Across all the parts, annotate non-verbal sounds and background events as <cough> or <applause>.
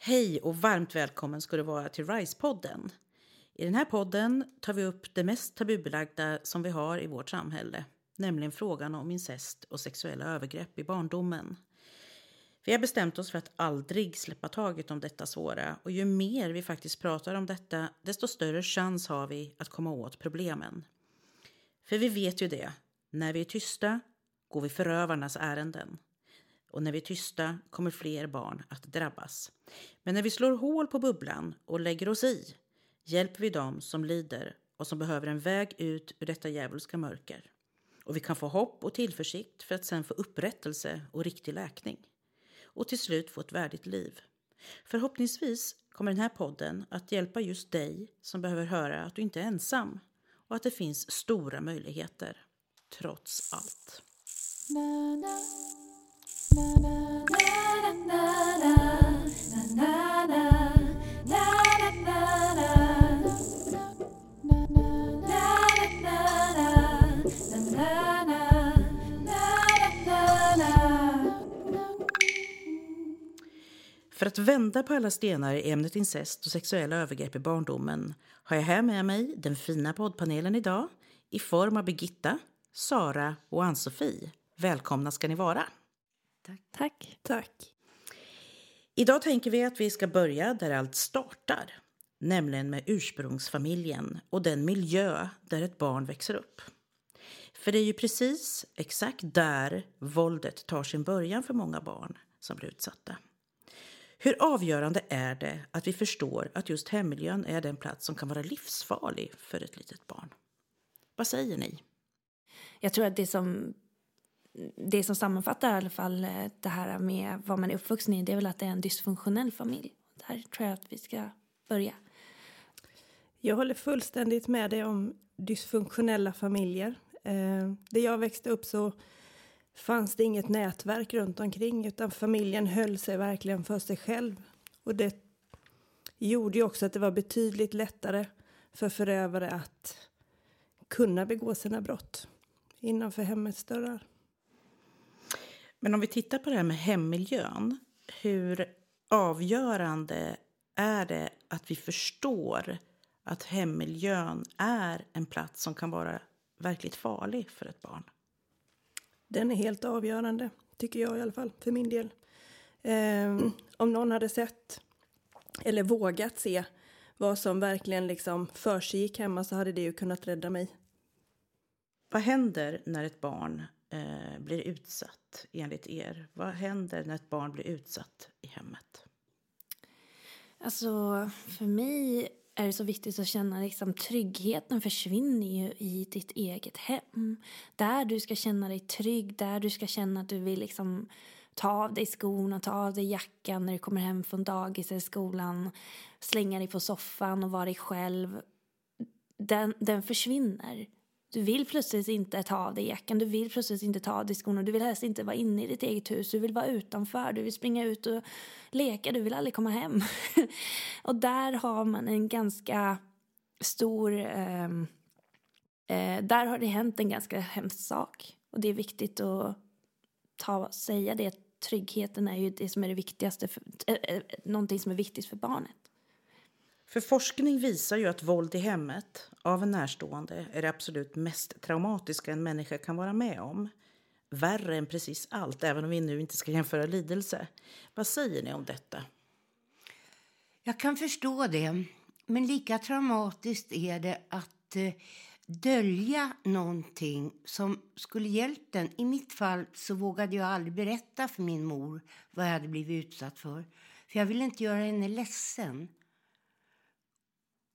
Hej och varmt välkommen ska du vara till RISE-podden. I den här podden tar vi upp det mest tabubelagda som vi har i vårt samhälle, nämligen frågan om incest och sexuella övergrepp i barndomen. Vi har bestämt oss för att aldrig släppa taget om detta svåra och ju mer vi faktiskt pratar om detta, desto större chans har vi att komma åt problemen. För vi vet ju det, när vi är tysta går vi förövarnas ärenden. Och när vi är tysta kommer fler barn att drabbas. Men när vi slår hål på bubblan och lägger oss i hjälper vi dem som lider och som behöver en väg ut ur detta djävulska mörker. Och vi kan få hopp och tillförsikt för att sen få upprättelse och riktig läkning. Och till slut få ett värdigt liv. Förhoppningsvis kommer den här podden att hjälpa just dig som behöver höra att du inte är ensam och att det finns stora möjligheter, trots allt. För att vända på alla stenar i ämnet incest och sexuella övergrepp i barndomen har jag här med mig den fina poddpanelen idag i form av Birgitta, Sara och Ann-Sofie. Välkomna ska ni vara. Tack. Tack. Tack. Idag tänker vi att vi ska börja där allt startar, nämligen med ursprungsfamiljen och den miljö där ett barn växer upp. För det är ju precis exakt där våldet tar sin början för många barn som blir utsatta. Hur avgörande är det att vi förstår att just hemmiljön är den plats som kan vara livsfarlig för ett litet barn? Vad säger ni? Jag tror att det som, det som sammanfattar i alla fall eh, det här med vad man är uppvuxen i det är väl att det är en dysfunktionell familj. Där tror jag att vi ska börja. Jag håller fullständigt med dig om dysfunktionella familjer. Eh, där jag växte upp så fanns det inget nätverk runt omkring utan familjen höll sig verkligen för sig själv. Och det gjorde ju också att det var betydligt lättare för förövare att kunna begå sina brott innanför hemmets dörrar. Men om vi tittar på det här med hemmiljön, hur avgörande är det att vi förstår att hemmiljön är en plats som kan vara verkligt farlig för ett barn? Den är helt avgörande, tycker jag i alla fall, för min del. Eh, om någon hade sett eller vågat se vad som verkligen liksom försiggick hemma så hade det ju kunnat rädda mig. Vad händer när ett barn eh, blir utsatt enligt er? Vad händer när ett barn blir utsatt i hemmet? Alltså, för mig är det så viktigt att känna liksom tryggheten försvinner ju i ditt eget hem. Där du ska känna dig trygg, där du ska känna att du vill liksom ta av dig skorna, ta av dig jackan när du kommer hem från dagis eller skolan, slänga dig på soffan och vara dig själv. Den, den försvinner. Du vill plötsligt inte ta av dig jackan, du vill plötsligt inte ta av dig skorna, du vill helst inte vara inne i ditt eget hus, du vill vara utanför, du vill springa ut och leka, du vill aldrig komma hem. <laughs> och där har man en ganska stor... Eh, eh, där har det hänt en ganska hemsk sak. Och det är viktigt att ta, säga det. Tryggheten är ju det som är det viktigaste, för, eh, eh någonting som är viktigt för barnet. För forskning visar ju att våld i hemmet av en närstående är det absolut mest traumatiska en människa kan vara med om. Värre än precis allt, även om vi nu inte ska jämföra lidelse. Vad säger ni om detta? Jag kan förstå det, men lika traumatiskt är det att eh, dölja någonting som skulle hjälpt den. I mitt fall så vågade jag aldrig berätta för min mor vad jag hade blivit utsatt för. För jag ville inte göra henne ledsen.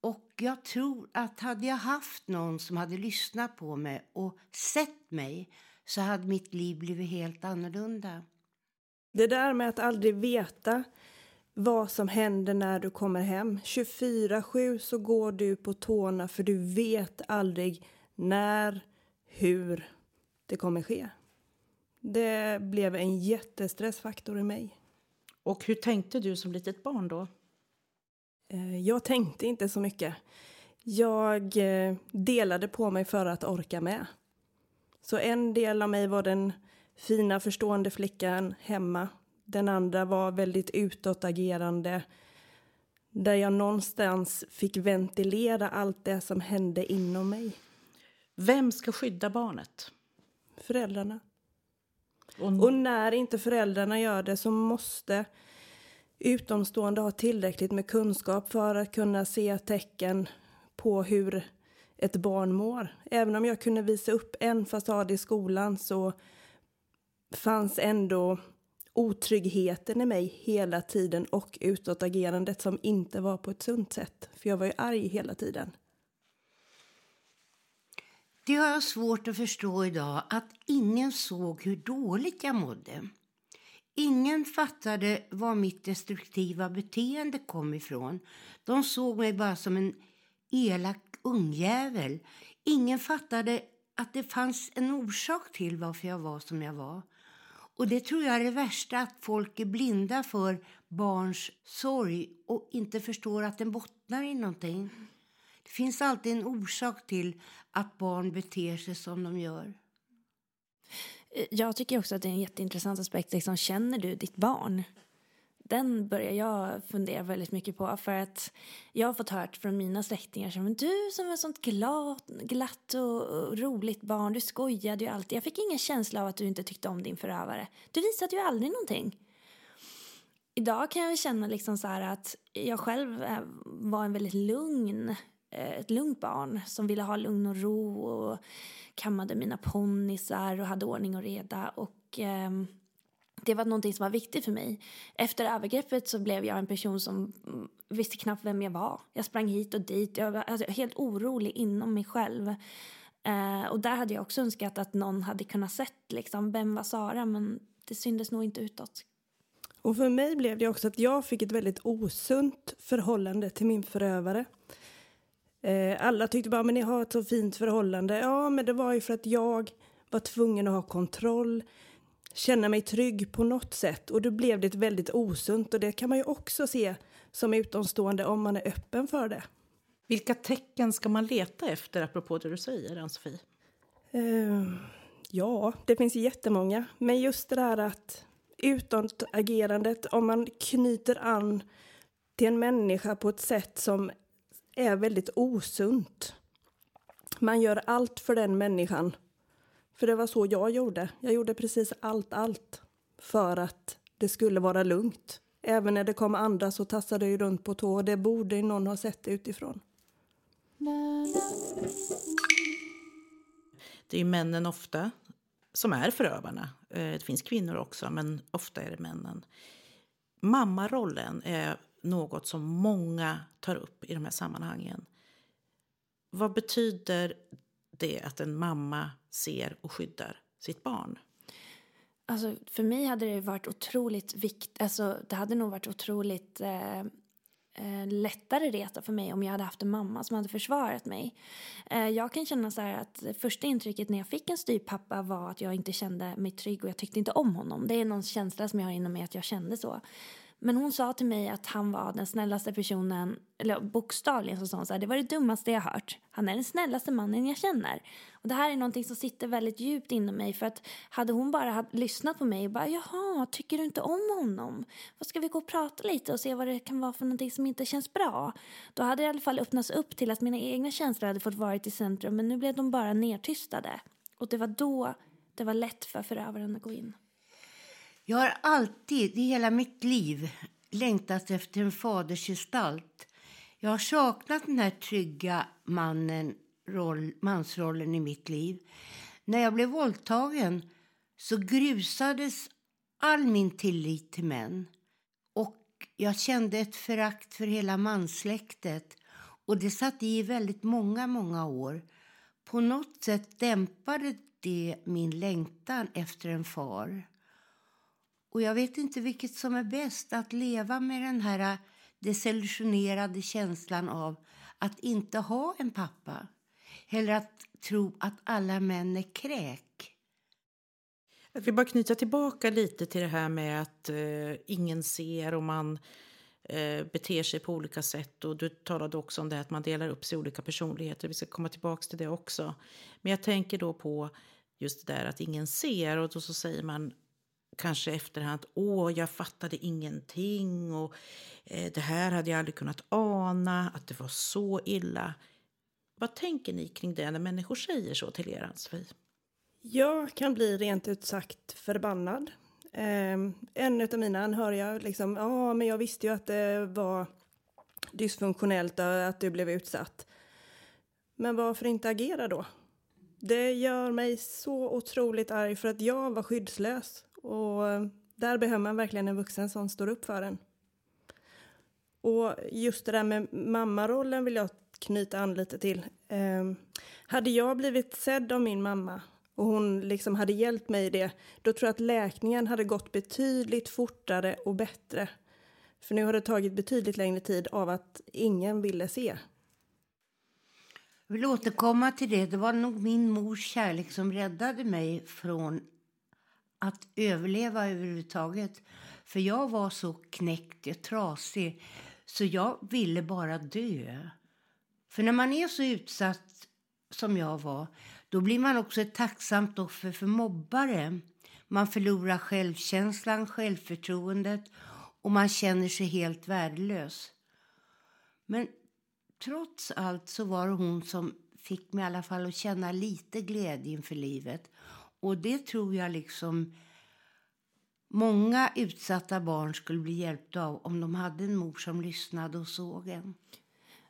Och jag tror att hade jag haft någon som hade lyssnat på mig och sett mig så hade mitt liv blivit helt annorlunda. Det där med att aldrig veta vad som händer när du kommer hem. 24-7 så går du på tårna för du vet aldrig när, hur det kommer ske. Det blev en jättestressfaktor i mig. Och hur tänkte du som litet barn då? Eh, jag tänkte inte så mycket. Jag eh, delade på mig för att orka med. Så en del av mig var den fina förstående flickan hemma Den andra var väldigt utåtagerande. Där jag någonstans fick ventilera allt det som hände inom mig. Vem ska skydda barnet? Föräldrarna. Och, Och när inte föräldrarna gör det så måste utomstående har tillräckligt med kunskap för att kunna se tecken på hur ett barn mår. Även om jag kunde visa upp en fasad i skolan så fanns ändå otryggheten i mig hela tiden och utåtagerandet som inte var på ett sunt sätt. För jag var ju arg hela tiden. Det har jag svårt att förstå idag, att ingen såg hur dåligt jag mådde. Ingen fattade var mitt destruktiva beteende kom ifrån. De såg mig bara som en elak ungjävel. Ingen fattade att det fanns en orsak till varför jag var som jag var. Och det tror jag är det värsta, att folk är blinda för barns sorg och inte förstår att den bottnar i någonting. Det finns alltid en orsak till att barn beter sig som de gör. Jag tycker också att det är en jätteintressant aspekt. Liksom, känner du ditt barn? Den börjar jag fundera väldigt mycket på. För att Jag har fått hört från mina släktingar som du som är sånt glatt, glatt och roligt barn. Du skojade ju alltid. Jag fick ingen känsla av att du inte tyckte om din förövare. Du visade ju aldrig någonting. Idag kan jag känna liksom så att jag själv eh, var en väldigt lugn Eh, ett lugnt barn som ville ha lugn och ro och kammade mina ponnisar och hade ordning och reda. Och, eh, det var någonting som var viktigt för mig. Efter övergreppet så blev jag en person som mm, visste knappt vem jag var. Jag sprang hit och dit. Jag var alltså, helt orolig inom mig själv. Eh, och där hade jag också önskat att någon hade kunnat sett liksom, vem var Sara, men det syntes nog inte utåt. Och för mig blev det också att jag fick ett väldigt osunt förhållande till min förövare. Eh, alla tyckte bara, men ni har ett så fint förhållande. Ja, men det var ju för att jag var tvungen att ha kontroll, känna mig trygg på något sätt. Och då blev det väldigt osunt och det kan man ju också se som utomstående om man är öppen för det. Vilka tecken ska man leta efter apropå det du säger, Ann-Sofie? Uh, ja, det finns jättemånga. Men just det där att utåtagerandet, om man knyter an till en människa på ett sätt som är väldigt osunt. Man gör allt för den människan. För det var så jag gjorde. Jag gjorde precis allt, allt för att det skulle vara lugnt. Även när det kom andra så tassade jag runt på tå. Det borde någon ha sett utifrån. Det är männen ofta som är förövarna. Eh, det finns kvinnor också, men ofta är det männen. Mammarollen är något som många tar upp i de här sammanhangen. Vad betyder det att en mamma ser och skyddar sitt barn? Alltså, för mig hade det varit otroligt viktigt, alltså, det hade nog varit otroligt eh, eh lättare resa för mig om jag hade haft en mamma som hade försvarat mig. Eh, jag kan känna så att första intrycket när jag fick en styvpappa var att jag inte kände mig trygg och jag tyckte inte om honom. Det är någon känsla som jag har inom mig att jag kände så. Men hon sa till mig att han var den snällaste personen, eller bokstavligen så sa hon så här, det var det dummaste jag hört. Han är den snällaste mannen jag känner. Och det här är någonting som sitter väldigt djupt inom mig för att hade hon bara lyssnat på mig och bara, jaha, tycker du inte om honom? Vad ska vi gå och prata lite och se vad det kan vara för någonting som inte känns bra? Då hade det i alla fall öppnats upp till att mina egna känslor hade fått vara i centrum men nu blev de bara nedtystade. Och det var då det var lätt för förövaren att gå in. Jag har alltid, i hela mitt liv, längtat efter en fadersgestalt. Jag har saknat den här trygga mannen, roll, mansrollen i mitt liv. När jag blev våldtagen så grusades all min tillit till män. Och jag kände ett förakt för hela manssläktet. Och det satt i väldigt många, många år. På något sätt dämpade det min längtan efter en far. Och jag vet inte vilket som är bäst, att leva med den här äh, desillusionerade känslan av att inte ha en pappa eller att tro att alla män är kräk. Jag vill bara knyta tillbaka lite till det här med att eh, ingen ser och man eh, beter sig på olika sätt. Och Du talade också om det att man delar upp sig i olika personligheter. Vi ska komma tillbaka till det också. Men jag tänker då på just det där att ingen ser och då så säger man kanske efterhand, åh, jag fattade ingenting och eh, det här hade jag aldrig kunnat ana, att det var så illa. Vad tänker ni kring det när människor säger så till er, ann Jag kan bli rent ut sagt förbannad. Eh, en av mina anhöriga liksom, ja men jag visste ju att det var dysfunktionellt eh, att du blev utsatt. Men varför inte agera då? Det gör mig så otroligt arg för att jag var skyddslös och eh, där behöver man verkligen en vuxen som står upp för en. Och just det där med mammarollen vill jag knyta an lite till. Eh, hade jag blivit sedd av min mamma och hon liksom hade hjälpt mig i det, då tror jag att läkningen hade gått betydligt fortare och bättre. För nu har det tagit betydligt längre tid av att ingen ville se. Jag vill återkomma till det. Det var nog min mors kärlek som räddade mig från att överleva överhuvudtaget. För jag var så knäckt och trasig så jag ville bara dö. För när man är så utsatt som jag var då blir man också ett tacksamt offer för mobbare. Man förlorar självkänslan, självförtroendet och man känner sig helt värdelös. Men trots allt så var det hon som fick mig i alla fall att känna lite glädje inför livet. Och det tror jag liksom många utsatta barn skulle bli hjälpta av om de hade en mor som lyssnade och såg en.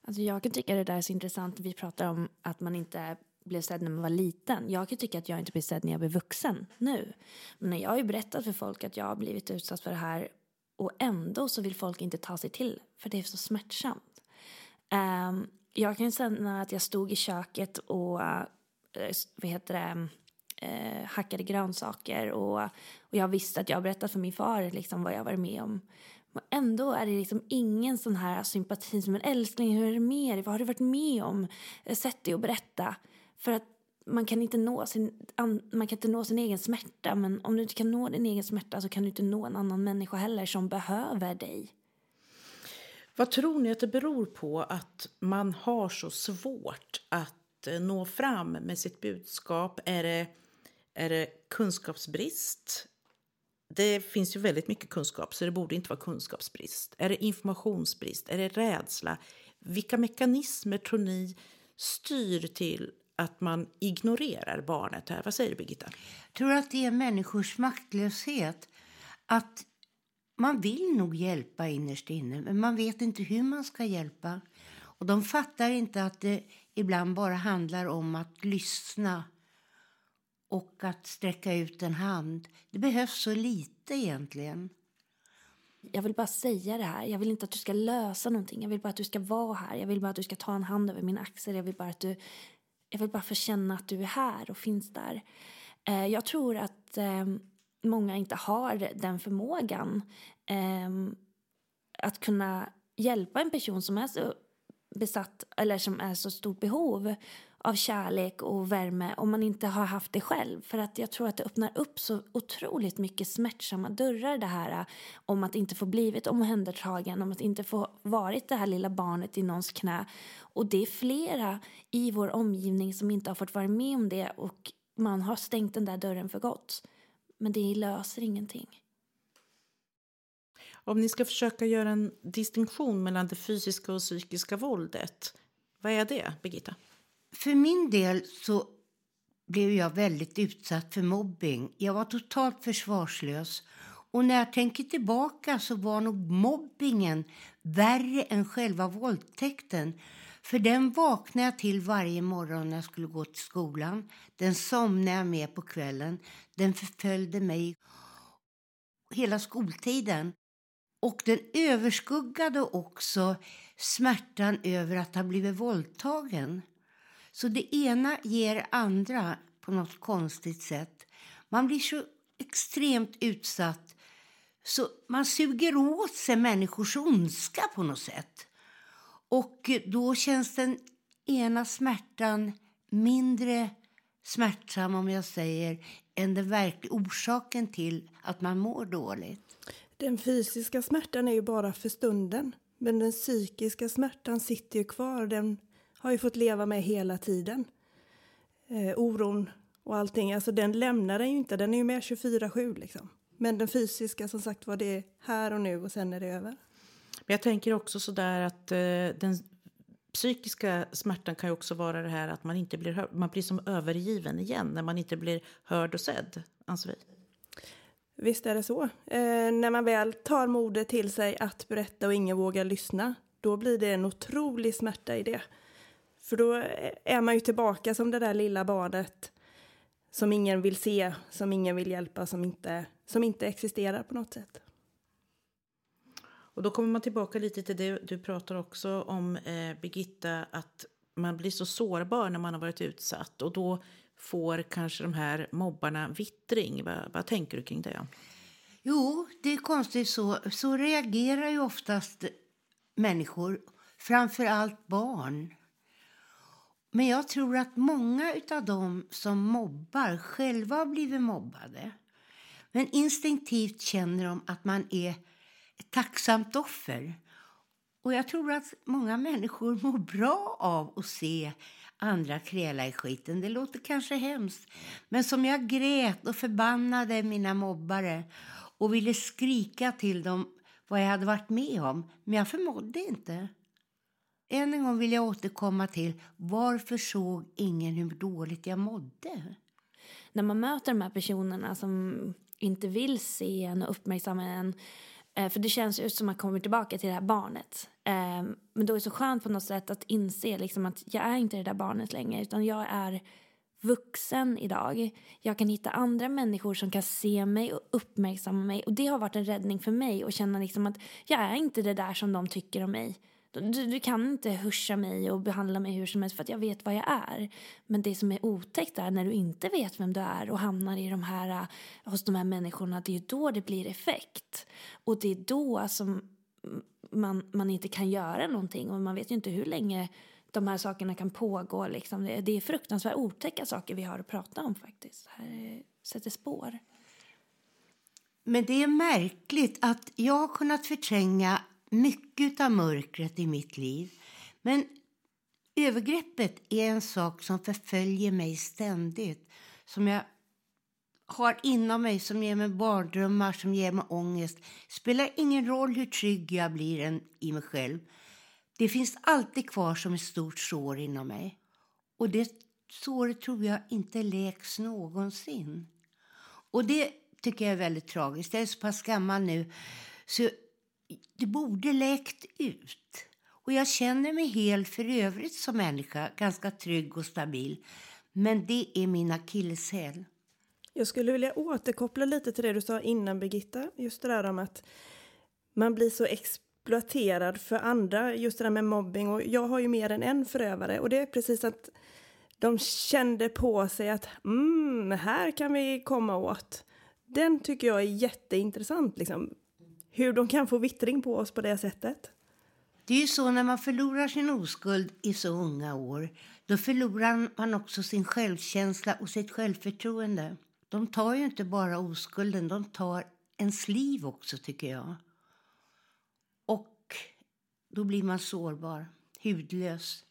Alltså jag kan tycka det där är så intressant. Vi pratar om att man inte blev sedd när man var liten. Jag kan tycka att jag inte blir sedd när jag blir vuxen nu. Men när jag har ju berättat för folk att jag har blivit utsatt för det här och ändå så vill folk inte ta sig till för det är så smärtsamt. Um, jag kan känna att jag stod i köket och uh, vad heter det, eh, hackade grönsaker och, och jag visste att jag berättat för min far liksom, vad jag varit med om. Men ändå är det liksom ingen sån här sympati som en älskling, hur är det med dig? Vad har du varit med om? Eh, sätt dig och berätta. För att man kan, inte nå sin, man kan inte nå sin egen smärta men om du inte kan nå din egen smärta så kan du inte nå en annan människa heller som behöver dig. Vad tror ni att det beror på att man har så svårt att eh, nå fram med sitt budskap? Är det, är det kunskapsbrist? Det finns ju väldigt mycket kunskap, så det borde inte vara kunskapsbrist. Är det informationsbrist? Är det rädsla? Vilka mekanismer tror ni styr till att man ignorerar barnet här? Vad säger du, Birgitta? Jag tror att det är människors maktlöshet. Att man vill nog hjälpa innerst inne, men man vet inte hur man ska hjälpa. Och de fattar inte att det ibland bara handlar om att lyssna och att sträcka ut en hand. Det behövs så lite egentligen. Jag vill bara säga det här. Jag vill inte att du ska lösa någonting. Jag vill bara att du ska vara här. Jag vill bara att du ska ta en hand över min axel. Jag vill bara att du jag vill bara få känna att du är här och finns där. Eh, jag tror att eh, många inte har den förmågan eh, att kunna hjälpa en person som är så besatt eller som är så stort behov av kärlek och värme om man inte har haft det själv. För att jag tror att det öppnar upp så otroligt mycket smärtsamma dörrar det här äh, om att inte få blivit omhändertagen, om att inte få varit det här lilla barnet i någons knä. Och det är flera i vår omgivning som inte har fått vara med om det och man har stängt den där dörren för gott. Men det löser ingenting. Om ni ska försöka göra en distinktion mellan det fysiska och psykiska våldet, vad är det, Birgitta? För min del så blev jag väldigt utsatt för mobbing. Jag var totalt försvarslös. Och när jag tänker tillbaka så var nog mobbingen värre än själva våldtäkten. För den vaknade jag till varje morgon när jag skulle gå till skolan. Den somnade jag med på kvällen. Den förföljde mig hela skoltiden. Och den överskuggade också smärtan över att ha blivit våldtagen. Så det ena ger andra på något konstigt sätt. Man blir så extremt utsatt så man suger åt sig människors ondska på något sätt. Och då känns den ena smärtan mindre smärtsam, om jag säger, än den verkliga orsaken till att man mår dåligt. Den fysiska smärtan är ju bara för stunden. Men den psykiska smärtan sitter ju kvar. Den har ju fått leva med hela tiden. Eh, oron och allting, alltså den lämnar den ju inte. Den är ju med 24-7 liksom. Men den fysiska, som sagt var, det är här och nu och sen är det över. Men jag tänker också sådär att eh, den psykiska smärtan kan ju också vara det här att man inte blir hör- man blir som övergiven igen när man inte blir hörd och sedd, anser vi. Visst är det så. Eh, när man väl tar modet till sig att berätta och ingen vågar lyssna, då blir det en otrolig smärta i det. För då är man ju tillbaka som det där lilla barnet som ingen vill se, som ingen vill hjälpa, som inte, som inte existerar på något sätt. Och då kommer man tillbaka lite till det du pratar också om, eh, Birgitta, att man blir så sårbar när man har varit utsatt och då får kanske de här mobbarna vittring. Vad, vad tänker du kring det? Jo, det är konstigt så. Så reagerar ju oftast människor, framför allt barn. Men jag tror att många av dem som mobbar själva har blivit mobbade. Men instinktivt känner de att man är ett tacksamt offer. Och jag tror att många människor mår bra av att se andra kräla i skiten. Det låter kanske hemskt. Men som jag grät och förbannade mina mobbare och ville skrika till dem vad jag hade varit med om. Men jag förmådde inte. Än en gång vill jag återkomma till varför såg ingen hur dåligt jag mådde? när man möter de här personerna som inte vill se en och uppmärksamma en eh, för det känns ju som att man kommer tillbaka till det här barnet. Ehm, men då är det så skönt på något sätt att inse liksom att jag är inte det där barnet längre utan jag är vuxen idag. Jag kan hitta andra människor som kan se mig och uppmärksamma mig. Och det har varit en räddning för mig att känna liksom att jag är inte det där som de tycker om mig. Du, du kan inte huscha mig och behandla mig hur som helst för att jag vet vad jag är. Men det som är otäckt är när du inte vet vem du är och hamnar i de här, äh, hos de här människorna. Det är ju då det blir effekt. Och det är då som man, man inte kan göra någonting. Och man vet ju inte hur länge de här sakerna kan pågå. Liksom. Det, det är fruktansvärt otäcka saker vi har att prata om faktiskt. Det här eh, sätter spår. Men det är märkligt att jag har kunnat förtränga mycket av mörkret i mitt liv. Men övergreppet är en sak som förföljer mig ständigt. Som jag har inom mig, som ger mig barndrömmar, som ger mig ångest. spelar ingen roll hur trygg jag blir i mig själv. Det finns alltid kvar som ett stort sår inom mig. Och det såret tror jag inte läks någonsin. Och det tycker jag är väldigt tragiskt. Jag är så pass gammal nu så det borde läkt ut. Och jag känner mig hel för övrigt som människa, ganska trygg och stabil. Men det är min akilleshäl. Jag skulle vilja återkoppla lite till det du sa innan Birgitta, just det där om att man blir så exploaterad för andra, just det där med mobbing och jag har ju mer än en förövare och det är precis att de kände på sig att mm, här kan vi komma åt. Den tycker jag är jätteintressant, liksom hur de kan få vittring på oss på det sättet. Det är ju så när man förlorar sin oskuld i så unga år. Då förlorar man också sin självkänsla och sitt självförtroende. De tar ju inte bara oskulden, de tar ens liv också tycker jag. Och då blir man sårbar, hudlös.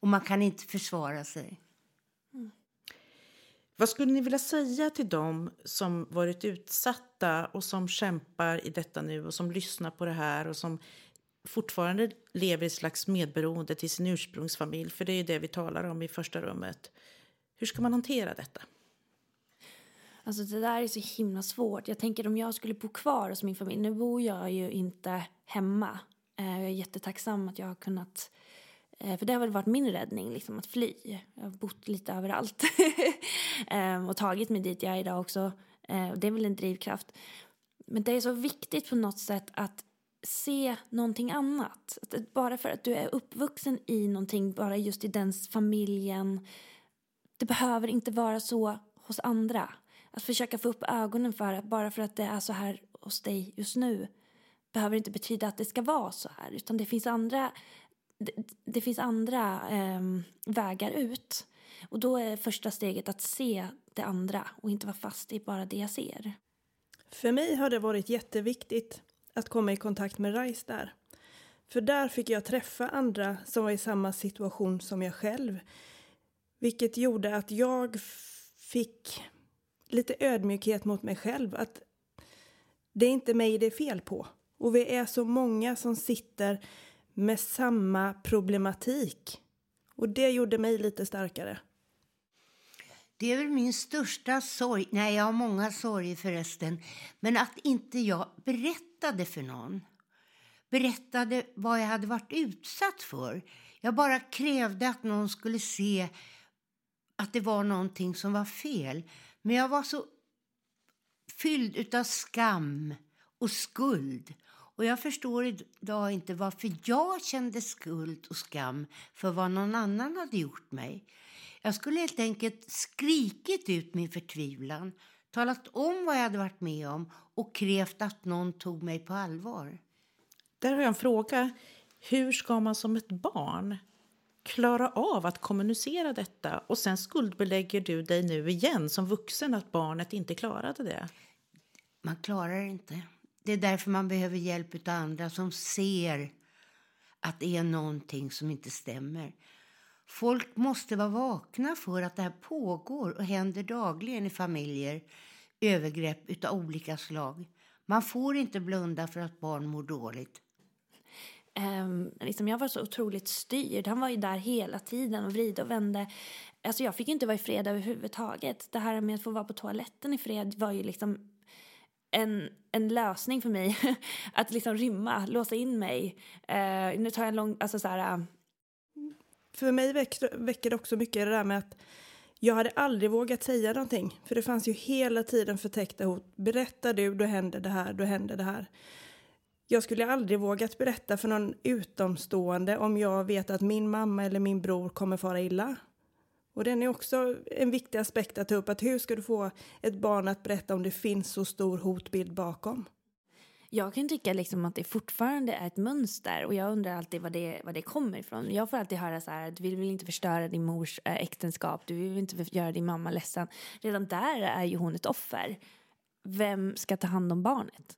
Och man kan inte försvara sig. Vad skulle ni vilja säga till dem som varit utsatta och som kämpar i detta nu och som lyssnar på det här och som fortfarande lever i ett slags medberoende till sin ursprungsfamilj? För det är det vi talar om i första rummet. Hur ska man hantera detta? Alltså det där är så himla svårt. Jag tänker om jag skulle bo kvar hos min familj. Nu bor jag ju inte hemma. Eh, jag är jättetacksam att jag har kunnat eh, Eh, för det har väl varit min räddning, liksom, att fly. Jag har bott lite överallt. <laughs> Ehm, och tagit mig dit jag är idag också. Eh, det är väl en drivkraft. Men det är så viktigt på något sätt att se någonting annat. Att Bara för att du är uppvuxen i någonting, bara just i den familjen. Det behöver inte vara så hos andra. Att försöka få upp ögonen för att bara för att det är så här hos dig just nu behöver inte betyda att det ska vara så här. Utan det finns andra, det, det finns andra eh, vägar ut. Och då är första steget att se det andra och inte vara fast i bara det jag ser. För mig har det varit jätteviktigt att komma i kontakt med RISE där. För där fick jag träffa andra som var i samma situation som jag själv. Vilket gjorde att jag fick lite ödmjukhet mot mig själv. Att Det är inte mig det är fel på. Och vi är så många som sitter med samma problematik. Och det gjorde mig lite starkare. Det är väl min största sorg. Nej, jag har många sorger förresten. Men att inte jag berättade för någon. Berättade vad jag hade varit utsatt för. Jag bara krävde att någon skulle se att det var någonting som var fel. Men jag var så fylld av skam och skuld. Och jag förstår idag inte varför jag kände skuld och skam för vad någon annan hade gjort mig. Jag skulle helt enkelt skrikit ut min förtvivlan, talat om vad jag hade varit med om och krävt att någon tog mig på allvar. Där har jag en fråga. Hur ska man som ett barn klara av att kommunicera detta och sen skuldbelägger du dig nu igen som vuxen att barnet inte klarade det? Man klarar det inte. Det är därför man behöver hjälp av andra som ser att det är någonting som inte stämmer. Folk måste vara vakna för att det här pågår och händer dagligen i familjer. Övergrepp av olika slag. Man får inte blunda för att barn mår dåligt. Um, liksom jag var så otroligt styrd. Han var ju där hela tiden och vrid och vände. Alltså jag fick inte vara i fred överhuvudtaget. Det här med att få vara på toaletten i fred var ju liksom en, en lösning för mig. <laughs> att liksom rymma, låsa in mig. Uh, nu tar jag en lång, alltså så här, uh, för mig väcker, väcker det också mycket det där med att jag hade aldrig vågat säga någonting. För det fanns ju hela tiden förtäckta hot. Berättar du, då händer det här, då händer det här. Jag skulle aldrig vågat berätta för någon utomstående om jag vet att min mamma eller min bror kommer fara illa. Och den är också en viktig aspekt att ta upp. Att hur ska du få ett barn att berätta om det finns så stor hotbild bakom? Jag kan tycka liksom att det fortfarande är ett mönster och jag undrar alltid vad det, vad det kommer ifrån. Jag får alltid höra så här, du vill väl inte förstöra din mors äh, äktenskap, du vill inte göra din mamma ledsen. Redan där är ju hon ett offer. Vem ska ta hand om barnet?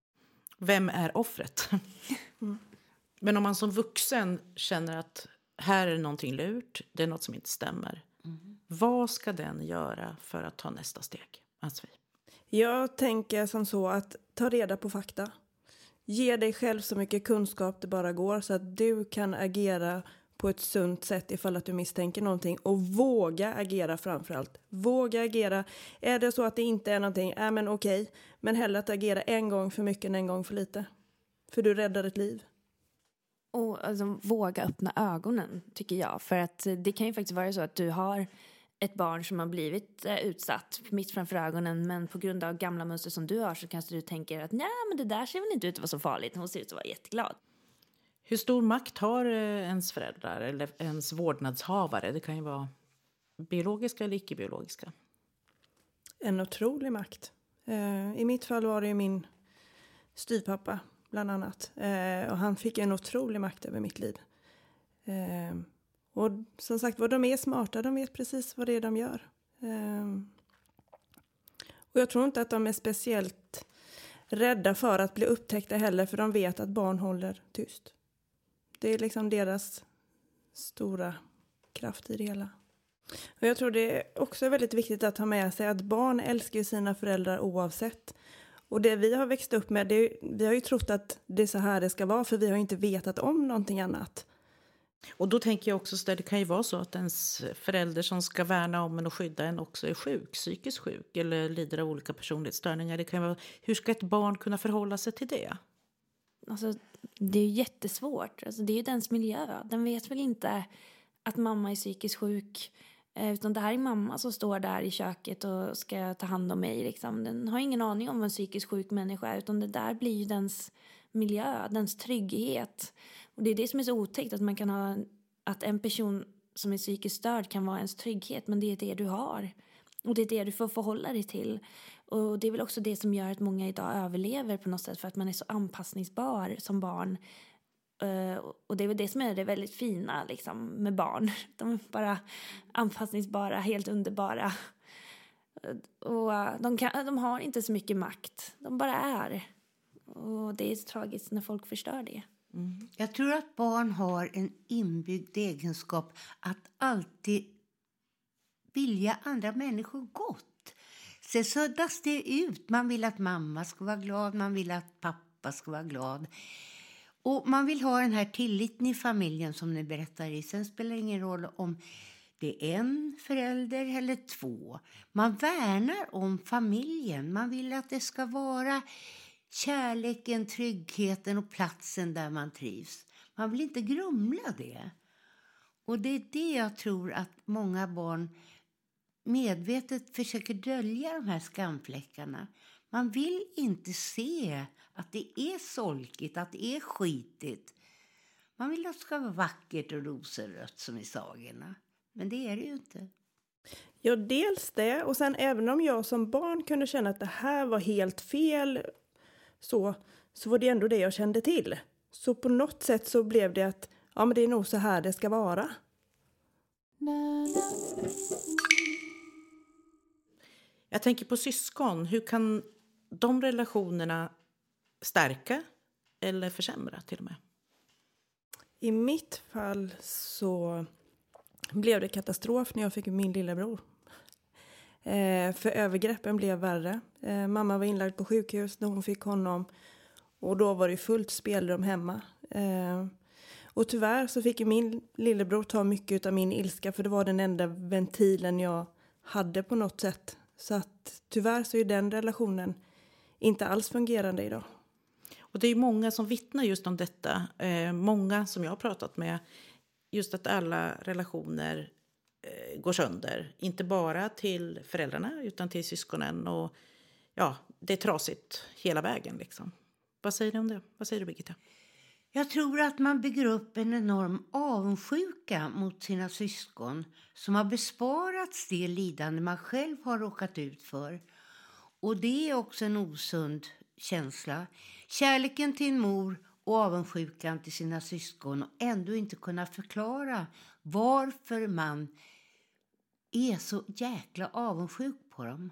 Vem är offret? <laughs> Mm. Men om man som vuxen känner att här är någonting lurt, det är något som inte stämmer. Mm. Vad ska den göra för att ta nästa steg, anser? Jag tänker som så att ta reda på fakta. Ge dig själv så mycket kunskap det bara går så att du kan agera på ett sunt sätt ifall att du misstänker någonting och våga agera framförallt. Våga agera. Är det så att det inte är någonting, ja men okej, men hellre att agera en gång för mycket än en gång för lite. För du räddar ett liv. Och alltså, våga öppna ögonen, tycker jag. För att det kan ju faktiskt vara så att du har ett barn som har blivit eh, utsatt mitt framför ögonen men på grund av gamla mönster som du har så kanske du tänker att nej men det där ser väl inte ut att vara så farligt. Hon ser ut att vara jätteglad. Hur stor makt har eh, ens föräldrar eller ens vårdnadshavare? Det kan ju vara biologiska eller icke-biologiska. En otrolig makt. Eh, I mitt fall var det min styvpappa bland annat. Eh, och han fick en otrolig makt över mitt liv. Eh, och som sagt var, de är smarta, de vet precis vad det är de gör. Eh, och jag tror inte att de är speciellt rädda för att bli upptäckta heller, för de vet att barn håller tyst. Det är liksom deras stora kraft i det hela. Och jag tror det är också väldigt viktigt att ha med sig att barn älskar sina föräldrar oavsett. Och det vi har växt upp med, det, vi har ju trott att det är så här det ska vara, för vi har inte vetat om någonting annat. Och då tänker jag också att det kan ju vara så att ens förälder som ska värna om en och skydda en också är sjuk, psykiskt sjuk eller lider av olika personlighetsstörningar. Det kan vara, hur ska ett barn kunna förhålla sig till det? Alltså, det är jättesvårt. Alltså, det är ju dens miljö. Den vet väl inte att mamma är psykiskt sjuk. Eh, utan det här är mamma som står där i köket och ska ta hand om mig. Liksom. Den har ingen aning om vad en psykiskt sjuk människa är. Utan det där blir ju dens miljö, dens trygghet. Och det är det som är så otäckt, att man kan ha att en person som är psykiskt störd kan vara ens trygghet, men det är det du har. Och det är det du får förhålla dig till. Och det är väl också det som gör att många idag överlever på något sätt, för att man är så anpassningsbar som barn. Uh, och det är väl det som är det väldigt fina liksom, med barn. <laughs> De är bara anpassningsbara, helt underbara. Eh, och uh, de, kan, de har inte så mycket makt, de bara är. Och det är så tragiskt när folk förstör det. Mm. Jag tror att barn har en inbyggd egenskap att alltid vilja andra människor gott. Sen suddas det ut. Man vill att mamma ska vara glad, man vill att pappa ska vara glad. Och man vill ha den här tilliten i familjen som ni berättar i. Sen spelar det ingen roll om det är en förälder eller två. Man värnar om familjen. Man vill att det ska vara kärleken, tryggheten och platsen där man trivs. Man vill inte grumla det. Och det är det jag tror att många barn medvetet försöker dölja de här skamfläckarna. Man vill inte se att det är solkigt, att det är skitigt. Man vill att det ska vara vackert och rosenrött som i sagorna. Men det är det ju inte. Ja, dels det. Och sen även om jag som barn kunde känna att det här var helt fel så, så var det ändå det jag kände till. Så på något sätt så blev det att ja, men det är nog så här det ska vara. Jag tänker på syskon. Hur kan de relationerna stärka eller försämra till och med? I mitt fall så blev det katastrof när jag fick min lillebror. Eh, för övergreppen blev värre. Eh, mamma var inlagd på sjukhus när hon fick honom och då var det fullt spelrum hemma. Eh, och tyvärr så fick min lillebror ta mycket av min ilska för det var den enda ventilen jag hade på något sätt. Så att tyvärr så är den relationen inte alls fungerande idag. Och det är många som vittnar just om detta. Eh, många som jag har pratat med. Just att alla relationer eh, går sönder. Inte bara till föräldrarna utan till syskonen. Och ja, det är trasigt hela vägen. Liksom. Vad säger du om det? Vad säger du Birgitta? Jag tror att man bygger upp en enorm avundsjuka mot sina syskon som har besparats det lidande man själv har råkat ut för. Och det är också en osund känsla. Kärleken till en mor och avundsjukan till sina syskon och ändå inte kunna förklara varför man är så jäkla avundsjuk på dem.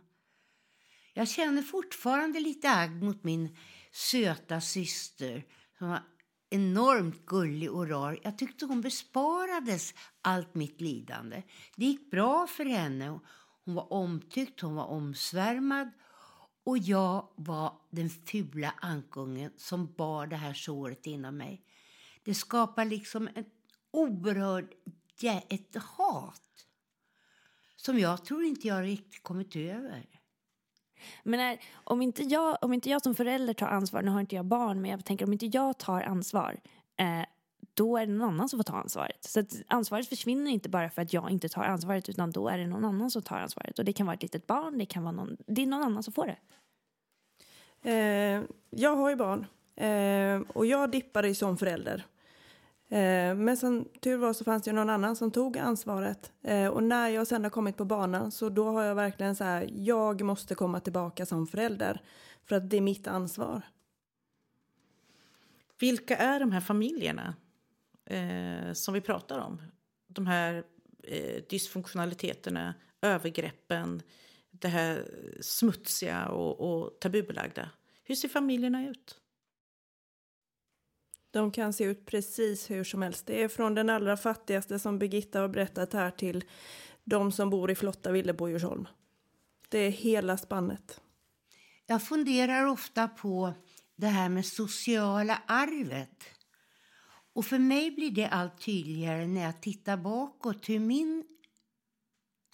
Jag känner fortfarande lite agg mot min söta syster som var enormt gullig och rar. Jag tyckte hon besparades allt mitt lidande. Det gick bra för henne. Hon var omtyckt, hon var omsvärmad och jag var den fula ankungen som bar det här såret inom mig. Det skapar liksom ett oerhört ett hat som jag tror inte jag riktigt kommit över. Men är, om, inte jag, om inte jag som förälder tar ansvar, nu har inte jag barn, men jag tänker om inte jag tar ansvar, eh, då är det någon annan som får ta ansvaret. Så ansvaret försvinner inte bara för att jag inte tar ansvaret, utan då är det någon annan som tar ansvaret. Och det kan vara ett litet barn, det kan vara någon, det är någon annan som får det. Eh, jag har ju barn eh, och jag dippade ju som förälder. Eh, men som tur var så fanns det någon annan som tog ansvaret. Eh, och när jag sen har kommit på banan så då har jag verkligen så här, jag måste komma tillbaka som förälder. För att det är mitt ansvar. Vilka är de här familjerna eh, som vi pratar om? De här eh, dysfunktionaliteterna, övergreppen, det här smutsiga och, och tabubelagda. Hur ser familjerna ut? De kan se ut precis hur som helst. Det är från den allra fattigaste som Birgitta har berättat här till de som bor i flotta villor på Djursholm. Det är hela spannet. Jag funderar ofta på det här med sociala arvet. Och för mig blir det allt tydligare när jag tittar bakåt hur min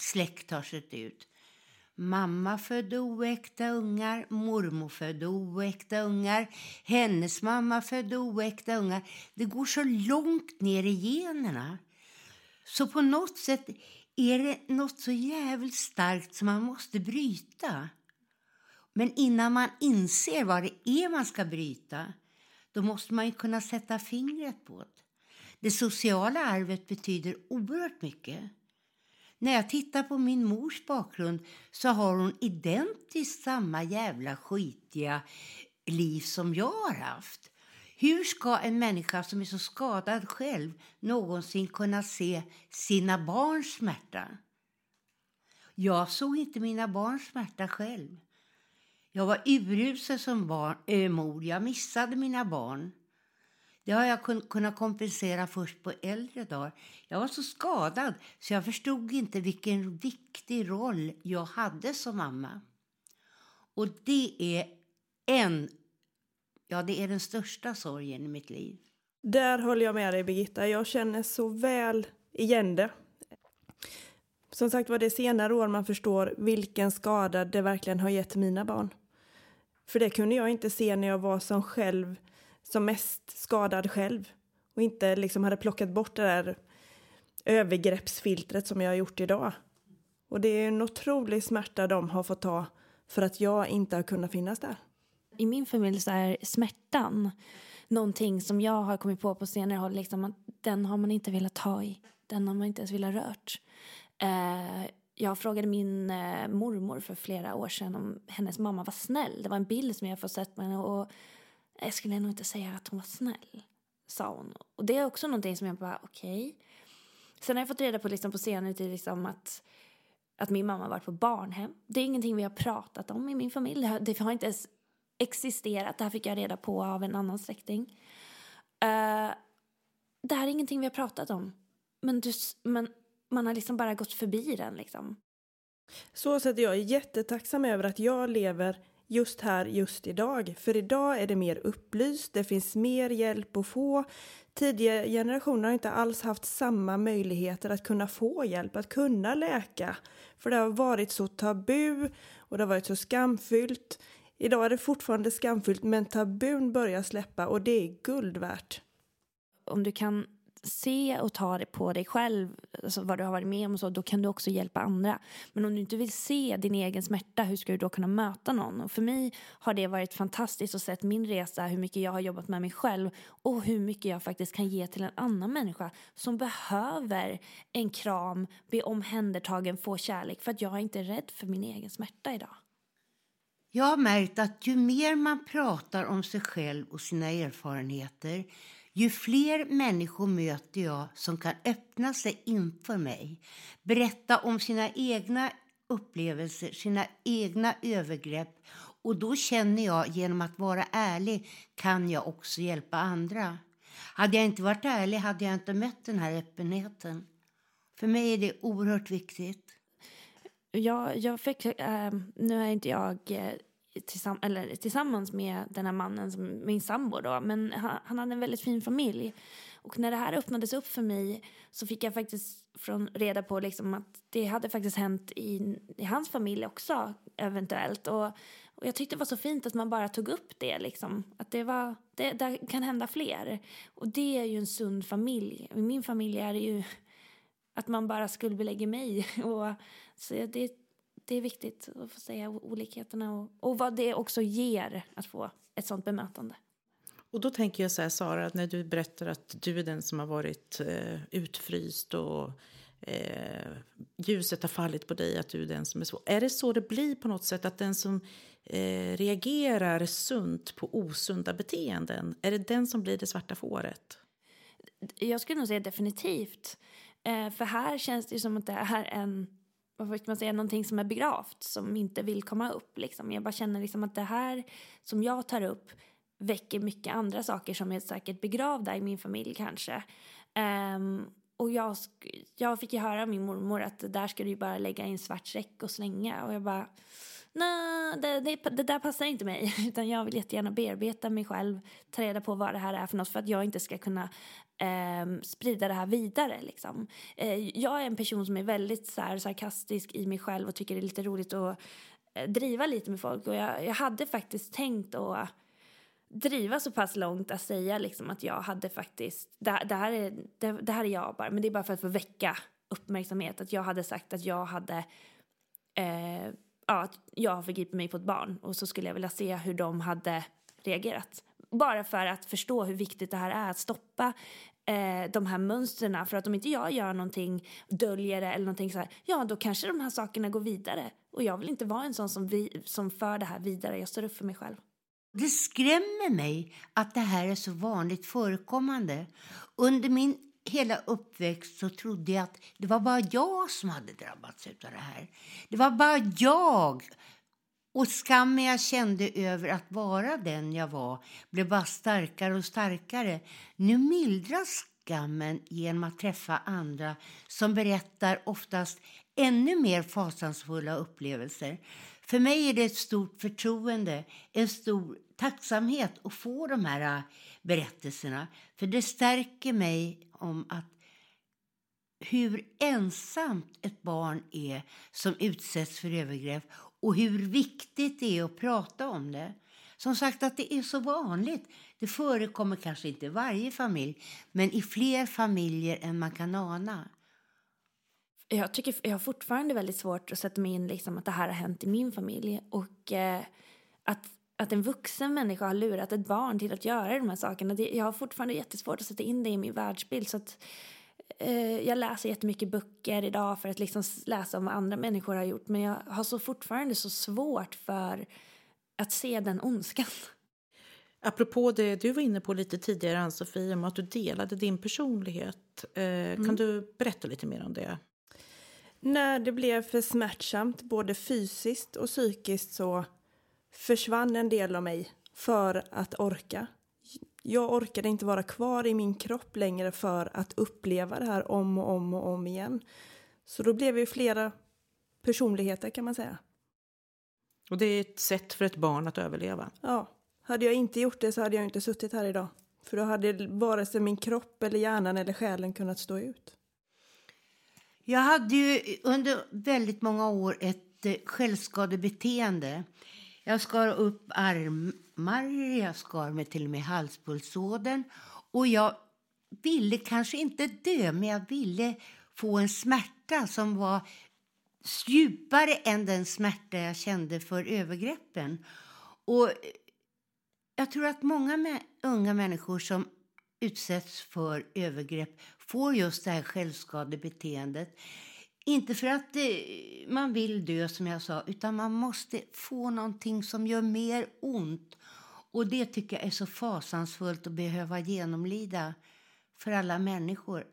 släkt har sett ut. Mamma födde oäkta ungar, mormor födde oäkta ungar, hennes mamma födde oäkta ungar. Det går så långt ner i generna. Så på något sätt är det något så jävligt starkt som man måste bryta. Men innan man inser vad det är man ska bryta, då måste man kunna sätta fingret på det. Det sociala arvet betyder oerhört mycket. När jag tittar på min mors bakgrund så har hon identiskt samma jävla skitiga liv som jag har haft. Hur ska en människa som är så skadad själv någonsin kunna se sina barns smärta? Jag såg inte mina barns smärta själv. Jag var urusel som barn, äh, mor. Jag missade mina barn. Det har jag kun kunnat kompensera först på äldre dagar. Jag var så skadad så jag förstod inte vilken viktig roll jag hade som mamma. Och det är en, ja det är den största sorgen i mitt liv. Där håller jag med dig Birgitta. Jag känner så väl igen det. Som sagt var det senare år man förstår vilken skada det verkligen har gett mina barn. För det kunde jag inte se när jag var som själv, som mest skadad själv. Och inte liksom hade plockat bort det där övergreppsfiltret som jag har gjort idag. Och det är en otrolig smärta de har fått ta för att jag inte har kunnat finnas där. I min familj så är smärtan någonting som jag har kommit på på senare håll. Liksom att den har man inte velat ta i. Den har man inte ens velat rört. Eh, jag frågade min eh, mormor för flera år sedan om hennes mamma var snäll. Det var en bild som jag fått sett med henne och jag skulle nog inte säga att hon var snäll, sa hon. Och det är också någonting som jag bara, okej. Okay. Sen har jag fått reda på liksom på senare tid liksom att, att min mamma varit på barnhem. Det är ingenting vi har pratat om i min familj. Det har, det har inte ens existerat. Det här fick jag reda på av en annan släkting. Uh, det här är ingenting vi har pratat om. Men, du, men man har liksom bara gått förbi den liksom. Så sätt jag är jättetacksam över att jag lever just här, just idag. För idag är det mer upplyst, det finns mer hjälp att få. Tidigare generationer har inte alls haft samma möjligheter att kunna få hjälp, att kunna läka. För det har varit så tabu och det har varit så skamfyllt. Idag är det fortfarande skamfyllt men tabun börjar släppa och det är guld värt. Om du kan se och ta det på dig själv, alltså vad du har varit med om och så, då kan du också hjälpa andra. Men om du inte vill se din egen smärta, hur ska du då kunna möta någon? Och för mig har det varit fantastiskt att se min resa, hur mycket jag har jobbat med mig själv och hur mycket jag faktiskt kan ge till en annan människa som behöver en kram, bli omhändertagen, få kärlek för att jag är inte rädd för min egen smärta idag. Jag har märkt att ju mer man pratar om sig själv och sina erfarenheter ju fler människor möter jag som kan öppna sig inför mig, berätta om sina egna upplevelser, sina egna övergrepp och då känner jag genom att vara ärlig kan jag också hjälpa andra. Hade jag inte varit ärlig hade jag inte mött den här öppenheten. För mig är det oerhört viktigt. Ja, jag fick, äh, nu är inte jag äh, tillsamm eller, tillsammans med den här mannen, som, min sambo då, men han, han, hade en väldigt fin familj. Och när det här öppnades upp för mig så fick jag faktiskt från reda på liksom att det hade faktiskt hänt i, i hans familj också, eventuellt. Och, och jag tyckte det var så fint att man bara tog upp det, liksom. Att det, var, det, det kan hända fler. Och det är ju en sund familj. I min familj är det ju att man bara skuldbelägger mig. <laughs> Och, så det, det är viktigt att få säga olikheterna och, och vad det också ger att få ett sånt bemötande. Och då tänker jag så här, Sara, när du berättar att du är den som har varit eh, utfryst och eh, ljuset har fallit på dig, att du är den som är svår. Är det så det blir på något sätt, att den som eh, reagerar sunt på osunda beteenden, är det den som blir det svarta fåret? Jag skulle nog säga definitivt. Eh, för här känns det som att det är en vad ska man säga, någonting som är begravt, som inte vill komma upp. Liksom. Jag bara känner liksom att det här som jag tar upp väcker mycket andra saker som är säkert begravda i min familj kanske. Um, och jag, jag fick ju höra av min mormor att där ska du ju bara lägga i en svart säck och slänga. Och jag bara, nej, det, det, det, där passar inte mig. <laughs> Utan jag vill jättegärna bearbeta mig själv, ta reda på vad det här är för något för att jag inte ska kunna eh, sprida det här vidare. Liksom. Eh, jag är en person som är väldigt så här, sarkastisk i mig själv och tycker det är lite roligt att eh, driva lite med folk. Och jag, jag hade faktiskt tänkt att driva så pass långt att säga liksom att jag hade faktiskt, det, det, här är, det, det, här är jag bara, men det är bara för att få väcka uppmärksamhet. Att jag hade sagt att jag hade eh, ja, att jag förgriper mig på ett barn och så skulle jag vilja se hur de hade reagerat. Bara för att förstå hur viktigt det här är att stoppa eh, de här mönstren. För att om inte jag gör någonting, döljer det eller någonting så här, ja då kanske de här sakerna går vidare. Och jag vill inte vara en sån som, vi, som för det här vidare. Jag står upp för mig själv. Det skrämmer mig att det här är så vanligt förekommande. Under min hela uppväxt så trodde jag att det var bara jag som hade drabbats av det här. Det var bara jag. Och skammen jag kände över att vara den jag var blev bara starkare och starkare. Nu mildras skammen genom att träffa andra som berättar oftast ännu mer fasansfulla upplevelser. För mig är det ett stort förtroende, en stor tacksamhet att få de här äh, berättelserna. För det stärker mig om att hur ensamt ett barn är som utsätts för övergrepp och hur viktigt det är att prata om det. Som sagt att det är så vanligt. Det förekommer kanske inte i varje familj, men i fler familjer än man kan ana. Jag, tycker, jag har fortfarande väldigt svårt att sätta mig in liksom att det här har hänt i min familj. Och eh, att, att en vuxen människa har lurat ett barn till att göra de här sakerna. Det, jag har fortfarande jättesvårt att sätta in det i min världsbild. Så att, eh, jag läser jättemycket böcker idag för att liksom läsa om vad andra människor har gjort. Men jag har så fortfarande så svårt för att se den ondskan. Apropå det du var inne på lite tidigare, Ann-Sofie, om att du delade din personlighet. Eh, mm. Kan du berätta lite mer om det? När det blev för smärtsamt, både fysiskt och psykiskt, så försvann en del av mig för att orka. Jag orkade inte vara kvar i min kropp längre för att uppleva det här om och om och om igen. Så då blev vi flera personligheter kan man säga. Och det är ett sätt för ett barn att överleva? Ja. Hade jag inte gjort det så hade jag inte suttit här idag. För då hade vare sig min kropp eller hjärnan eller själen kunnat stå ut. Jag hade ju under väldigt många år ett eh, självskadebeteende. Jag skar upp armar, jag skar mig till och med halspulsådern. Och jag ville kanske inte dö, men jag ville få en smärta som var djupare än den smärta jag kände för övergreppen. Och jag tror att många unga människor som utsätts för övergrepp får just det här självskadebeteendet. Inte för att eh, man vill dö, som jag sa, utan man måste få någonting som gör mer ont. Och Det tycker jag är så fasansfullt att behöva genomlida för alla människor.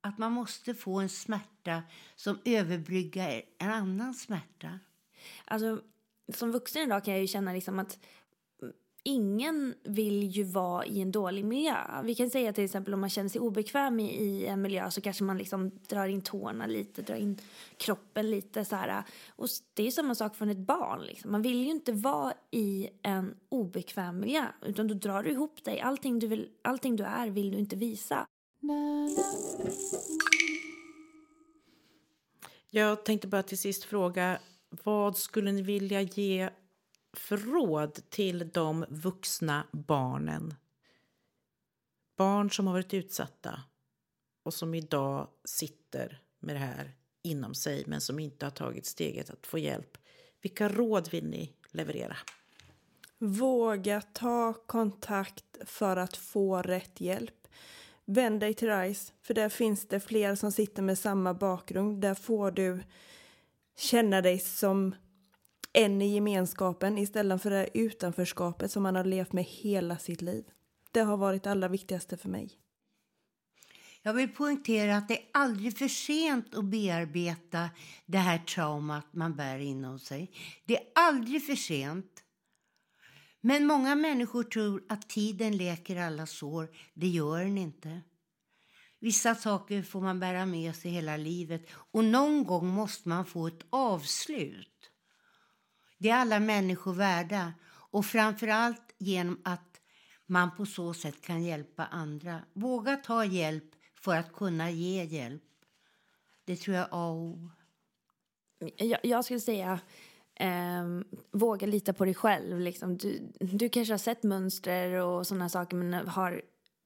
Att man måste få en smärta som överbryggar en annan smärta. Alltså, som vuxen idag kan jag ju känna liksom att ingen vill ju vara i en dålig miljö. Vi kan säga till exempel om man känner sig obekväm i, i en miljö så kanske man liksom drar in tårna lite, drar in kroppen lite så här. Och det är samma sak för ett barn liksom. Man vill ju inte vara i en obekväm miljö utan då drar du ihop dig. Allting du, vill, allting du är vill du inte visa. Jag tänkte bara till sist fråga vad skulle ni vilja ge för råd till de vuxna barnen? Barn som har varit utsatta och som idag sitter med det här inom sig men som inte har tagit steget att få hjälp. Vilka råd vill ni leverera? Våga ta kontakt för att få rätt hjälp. Vänd dig till RISE, för där finns det fler som sitter med samma bakgrund. Där får du känna dig som en i gemenskapen istället för det utanförskapet som man har levt med hela sitt liv. Det har varit allra viktigaste för mig. Jag vill poängtera att det är aldrig för sent att bearbeta det här traumat man bär inom sig. Det är aldrig för sent. Men många människor tror att tiden läker alla sår. Det gör den inte. Vissa saker får man bära med sig hela livet och någon gång måste man få ett avslut. Det är alla människor värda och framför allt genom att man på så sätt kan hjälpa andra. Våga ta hjälp för att kunna ge hjälp. Det tror jag är A och O. Jag, jag skulle säga eh, våga lita på dig själv. Liksom. Du, du kanske har sett mönster och sådana saker men har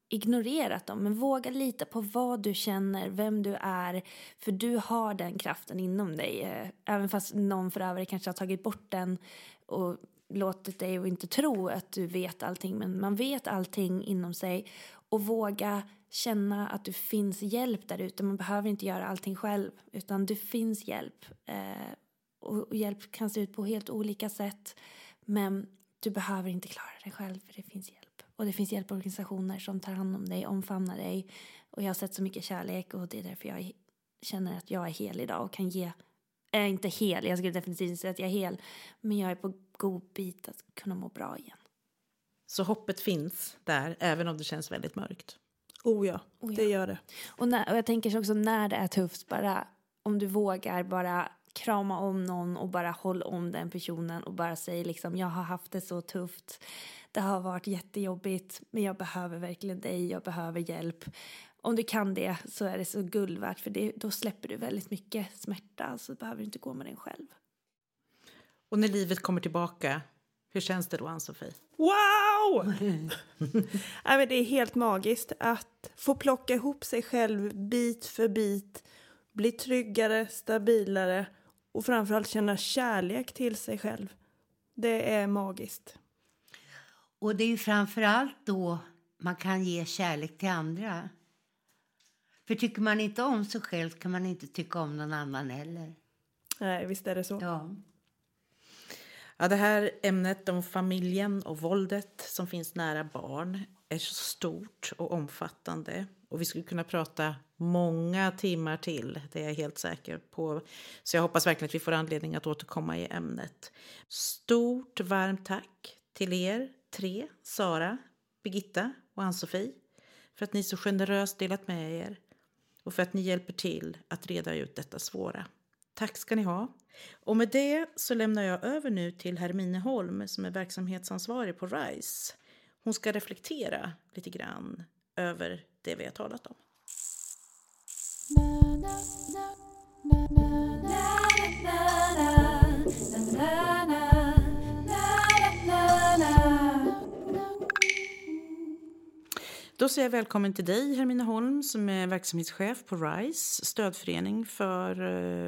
ignorerat dem. Men våga lita på vad du känner, vem du är. För du har den kraften inom dig. Eh, även fast någon förövare kanske har tagit bort den och låtit dig att inte tro att du vet allting. Men man vet allting inom sig. Och våga känna att det finns hjälp där ute. Man behöver inte göra allting själv. Utan det finns hjälp. Eh, och hjälp kan se ut på helt olika sätt. Men du behöver inte klara dig själv för det finns hjälp. Och det finns hjälporganisationer som tar hand om dig, omfamnar dig. Och jag har sett så mycket kärlek och det är därför jag känner att jag är hel idag och kan ge är äh, inte hel, jag skulle definitivt inte säga att jag är hel, men jag är på god bit att kunna må bra igen. Så hoppet finns där, även om det känns väldigt mörkt? Oh ja, oh ja. det gör det. Och, när, och jag tänker också när det är tufft, bara om du vågar bara krama om någon och bara håll om den personen och bara säg liksom jag har haft det så tufft. Det har varit jättejobbigt men jag behöver verkligen dig, jag behöver hjälp. Om du kan det så är det så guld värt för det, då släpper du väldigt mycket smärta så behöver du inte gå med den själv. Och när livet kommer tillbaka, hur känns det då Ann-Sofie? Wow! <laughs> Nej, men det är helt magiskt att få plocka ihop sig själv bit för bit, bli tryggare, stabilare och framförallt känna kärlek till sig själv. Det är magiskt. Och det är ju framför allt då man kan ge kärlek till andra. För tycker man inte om sig själv kan man inte tycka om någon annan heller. Nej, visst är det så. Ja. Ja, det här ämnet om familjen och våldet som finns nära barn är så stort och omfattande. Och vi skulle kunna prata många timmar till, det är jag helt säker på. Så jag hoppas verkligen att vi får anledning att återkomma i ämnet. Stort varmt tack till er tre, Sara, Birgitta och Ann-Sofie, för att ni så generöst delat med er och för att ni hjälper till att reda ut detta svåra. Tack ska ni ha. Och med det så lämnar jag över nu till Hermine Holm som är verksamhetsansvarig på RISE. Hon ska reflektera lite grann över det vi har talat om. Då säger jag välkommen till dig, Hermine Holm, som är verksamhetschef på RISE, stödförening för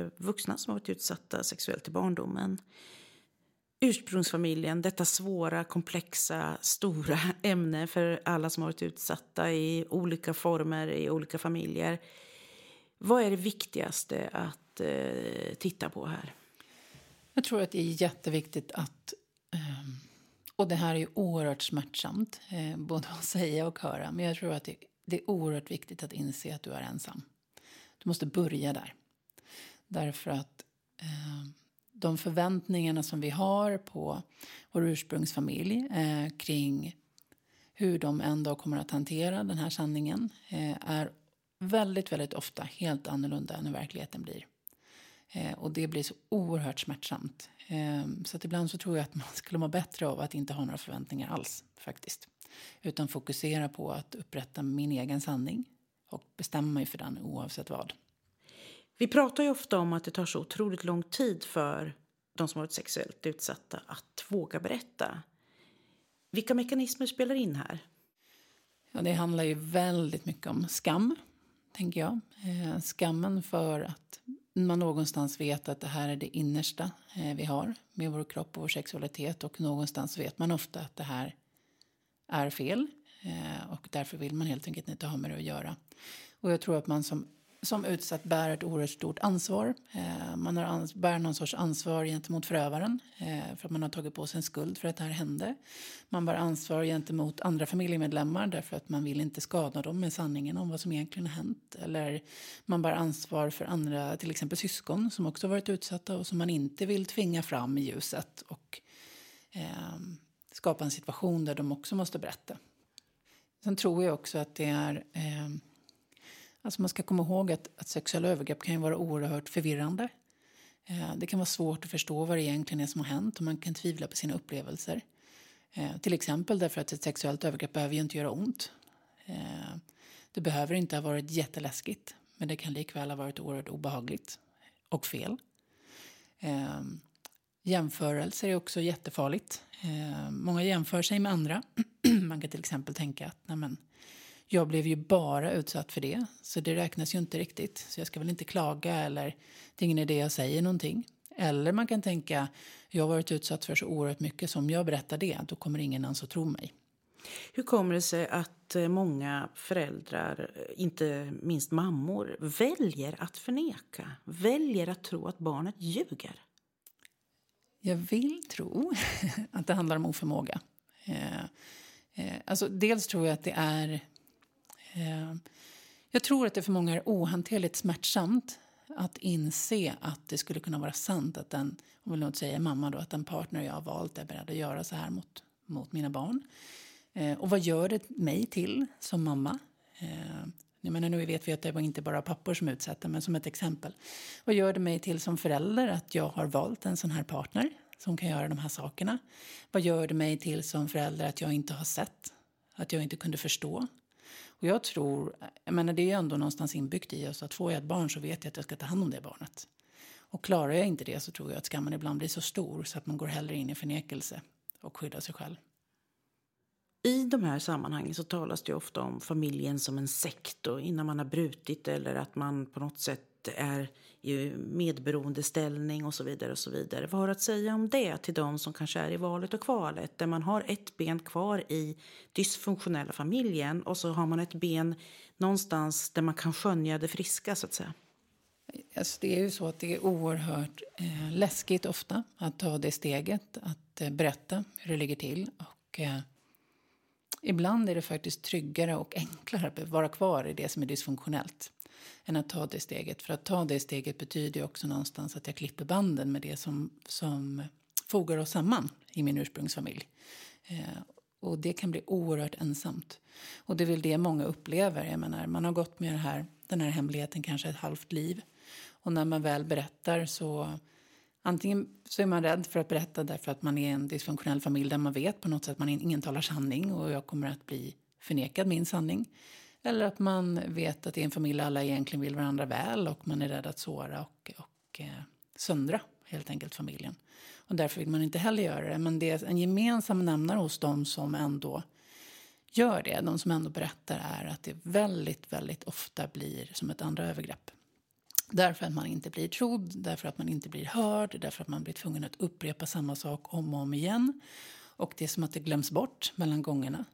eh, vuxna som har varit utsatta sexuellt i barndomen. Ursprungsfamiljen, detta svåra, komplexa, stora <laughs> ämne för alla som har varit utsatta i olika former, i olika familjer. Vad är det viktigaste att eh, titta på här? Jag tror att det är jätteviktigt att eh, och det här är ju oerhört smärtsamt, eh, både att säga och höra. Men jag tror att det, det, är oerhört viktigt att inse att du är ensam. Du måste börja där. Därför att eh, de förväntningarna som vi har på vår ursprungsfamilj eh, kring hur de en dag kommer att hantera den här sanningen eh, är väldigt, väldigt ofta helt annorlunda än hur verkligheten blir. Eh, och det blir så oerhört smärtsamt. Ehm, så att ibland så tror jag att man <laughs> skulle må bättre av att inte ha några förväntningar alls faktiskt. Utan fokusera på att upprätta min egen sanning och bestämma mig för den oavsett vad. Vi pratar ju ofta om att det tar så otroligt lång tid för de som varit sexuellt utsatta att våga berätta. Vilka mekanismer spelar in här? Ja, det handlar ju väldigt mycket om skam, tänker jag. Eh, skammen för att man någonstans vet att det här är det innersta eh, vi har med vår kropp och vår sexualitet och någonstans vet man ofta att det här är fel eh, och därför vill man helt enkelt inte ha med det att göra. Och jag tror att man som som utsatt bär ett oerhört stort ansvar. Eh, man har ans bär någon sorts ansvar gentemot förövaren eh, för att man har tagit på sig en skuld för att det här hände. Man bär ansvar gentemot andra familjemedlemmar därför att man vill inte skada dem med sanningen om vad som egentligen har hänt. Eller man bär ansvar för andra, till exempel syskon som också varit utsatta och som man inte vill tvinga fram i ljuset och eh, skapa en situation där de också måste berätta. Sen tror jag också att det är eh, Alltså man ska komma ihåg att, att sexuella övergrepp kan vara oerhört förvirrande. Eh, det kan vara svårt att förstå vad det egentligen är som har hänt och man kan tvivla på sina upplevelser. Eh, till exempel därför att ett sexuellt övergrepp behöver ju inte göra ont. Eh, det behöver inte ha varit jätteläskigt men det kan likväl ha varit oerhört obehagligt och fel. Eh, jämförelser är också jättefarligt. Eh, många jämför sig med andra. <clears throat> man kan till exempel tänka att nej men, jag blev ju bara utsatt för det, så det räknas ju inte riktigt. Så jag ska väl inte klaga eller det är ingen idé jag säger någonting. Eller man kan tänka, jag har varit utsatt för så oerhört mycket, så om jag berättar det, då kommer ingen ens att tro mig. Hur kommer det sig att eh, många föräldrar, eh, inte minst mammor, väljer att förneka? Väljer att tro att barnet ljuger? Jag vill tro <laughs> att det handlar om oförmåga. Eh, alltså, dels tror jag att det är Eh, jag tror att det för många är ohanterligt smärtsamt att inse att det skulle kunna vara sant att den, om vill nog säga mamma då, att den partner jag har valt är beredd att göra så här mot, mot mina barn. Eh, och vad gör det mig till som mamma? Eh, Jag menar, nu vet vi att det var inte bara pappor som utsatta, men som ett exempel. Vad gör det mig till som förälder att jag har valt en sån här partner som kan göra de här sakerna? Vad gör det mig till som förälder att jag inte har sett? Att jag inte kunde förstå? Och jag tror, jag menar det är ju ändå någonstans inbyggt i oss att får jag ett barn så vet jag att jag ska ta hand om det barnet. Och klarar jag inte det så tror jag att skammen ibland blir så stor så att man går hellre in i förnekelse och skyddar sig själv. I de här sammanhangen så talas det ofta om familjen som en sekt och innan man har brutit eller att man på något sätt är i medberoendeställning och så vidare. och så vidare. Vad har du att säga om det till de som kanske är i valet och kvalet där man har ett ben kvar i dysfunktionella familjen och så har man ett ben någonstans där man kan skönja det friska så att säga? Alltså det är ju så att det är oerhört eh, läskigt ofta att ta det steget, att eh, berätta hur det ligger till. Och, eh, ibland är det faktiskt tryggare och enklare att vara kvar i det som är dysfunktionellt än att ta det steget. För att ta det steget betyder ju också någonstans att jag klipper banden med det som, som fogar oss samman i min ursprungsfamilj. Eh, och det kan bli oerhört ensamt. Och det är väl det många upplever. Jag menar, man har gått med här, den här hemligheten kanske ett halvt liv. Och när man väl berättar så antingen så är man rädd för att berätta därför att man är en dysfunktionell familj där man vet på något sätt att man ingen talar sanning och jag kommer att bli förnekad min sanning. Eller att man vet att det är en familj där alla egentligen vill varandra väl och man är rädd att såra och, och eh, söndra helt enkelt familjen. Och därför vill man inte heller göra det. Men det är en gemensam nämnare hos dem som ändå gör det, de som ändå berättar, är att det väldigt, väldigt ofta blir som ett andra övergrepp. Därför att man inte blir trodd, därför att man inte blir hörd, därför att man blir tvungen att upprepa samma sak om och om igen. Och det är som att det glöms bort mellan gångerna.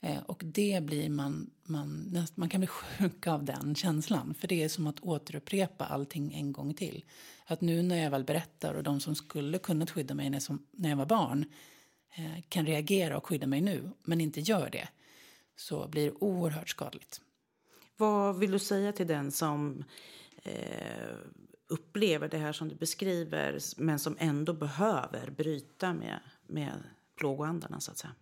Eh, och det blir man, man, man kan bli <laughs> sjuk av den känslan. För det är som att återupprepa allting en gång till. Att nu när jag väl berättar och de som skulle kunnat skydda mig när, som, när jag var barn eh, kan reagera och skydda mig nu, men inte gör det, så blir det oerhört skadligt. Vad vill du säga till den som eh, upplever det här som du beskriver men som ändå behöver bryta med, med plågoandarna så att säga?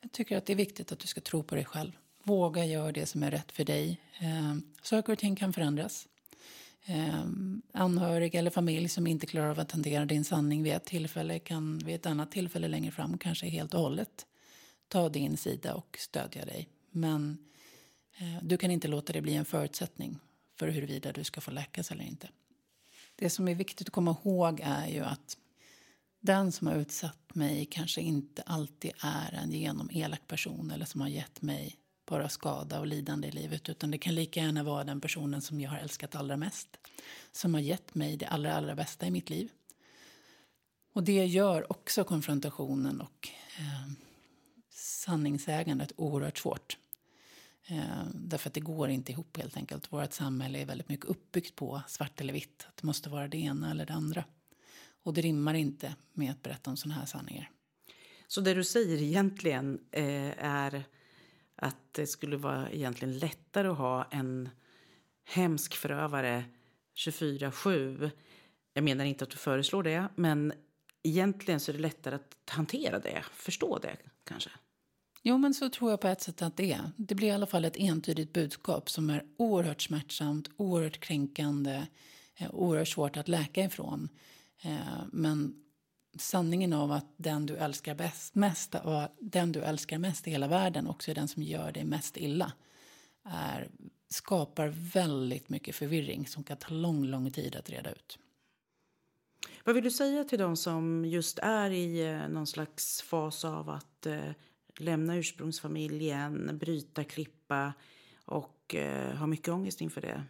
Jag tycker att det är viktigt att du ska tro på dig själv. Våga göra det som är rätt för dig. Eh, saker och ting kan förändras. Eh, anhörig eller familj som inte klarar av att hantera din sanning vid ett tillfälle kan vid ett annat tillfälle längre fram kanske helt och hållet ta din sida och stödja dig. Men eh, du kan inte låta det bli en förutsättning för huruvida du ska få läkas eller inte. Det som är viktigt att komma ihåg är ju att den som har utsatt mig kanske inte alltid är en genom elak person eller som har gett mig bara skada och lidande i livet utan det kan lika gärna vara den personen som jag har älskat allra mest som har gett mig det allra, allra bästa i mitt liv. Och det gör också konfrontationen och eh, sanningsägandet oerhört svårt. Eh, därför att det går inte ihop helt enkelt. Vårt samhälle är väldigt mycket uppbyggt på svart eller vitt. Att det måste vara det ena eller det andra. Och det rimmar inte med att berätta om sådana här sanningar. Så det du säger egentligen eh, är att det skulle vara egentligen lättare att ha en hemsk förövare 24-7. Jag menar inte att du föreslår det, men egentligen så är det lättare att hantera det, förstå det kanske. Jo, men så tror jag på ett sätt att det är. Det blir i alla fall ett entydigt budskap som är oerhört smärtsamt, oerhört kränkande, eh, oerhört svårt att läka ifrån. Eh, men sanningen av att den du älskar bäst, mest och den du älskar mest i hela världen också är den som gör dig mest illa är, skapar väldigt mycket förvirring som kan ta lång, lång tid att reda ut. Vad vill du säga till de som just är i eh, någon slags fas av att eh, lämna ursprungsfamiljen, bryta, klippa och eh, ha mycket ångest inför det?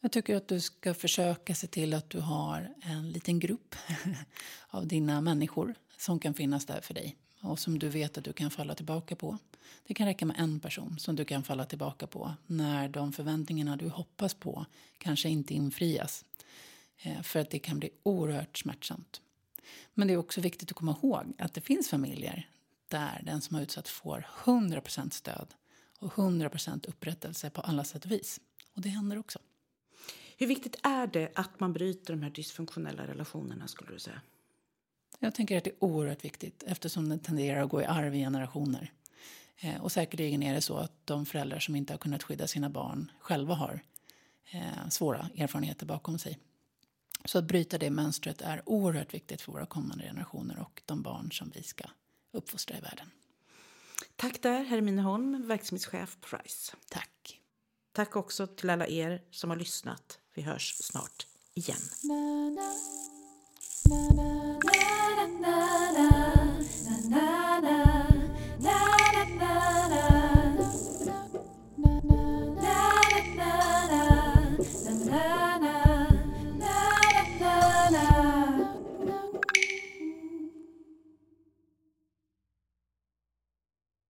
Jag tycker att du ska försöka se till att du har en liten grupp <laughs> av dina människor som kan finnas där för dig och som du vet att du kan falla tillbaka på. Det kan räcka med en person som du kan falla tillbaka på när de förväntningarna du hoppas på kanske inte infrias. Eh, för att det kan bli oerhört smärtsamt. Men det är också viktigt att komma ihåg att det finns familjer där den som har utsatts får 100% stöd och 100% upprättelse på alla sätt och vis. Och det händer också. Hur viktigt är det att man bryter de här dysfunktionella relationerna skulle du säga? Jag tänker att det är oerhört viktigt eftersom det tenderar att gå i arv i generationer. Eh, och säkerligen är det så att de föräldrar som inte har kunnat skydda sina barn själva har eh, svåra erfarenheter bakom sig. Så att bryta det mönstret är oerhört viktigt för våra kommande generationer och de barn som vi ska uppfostra i världen. Tack där, Hermine Holm, verksamhetschef Price. Tack. Tack också till alla er som har lyssnat. Vi hörs snart igen.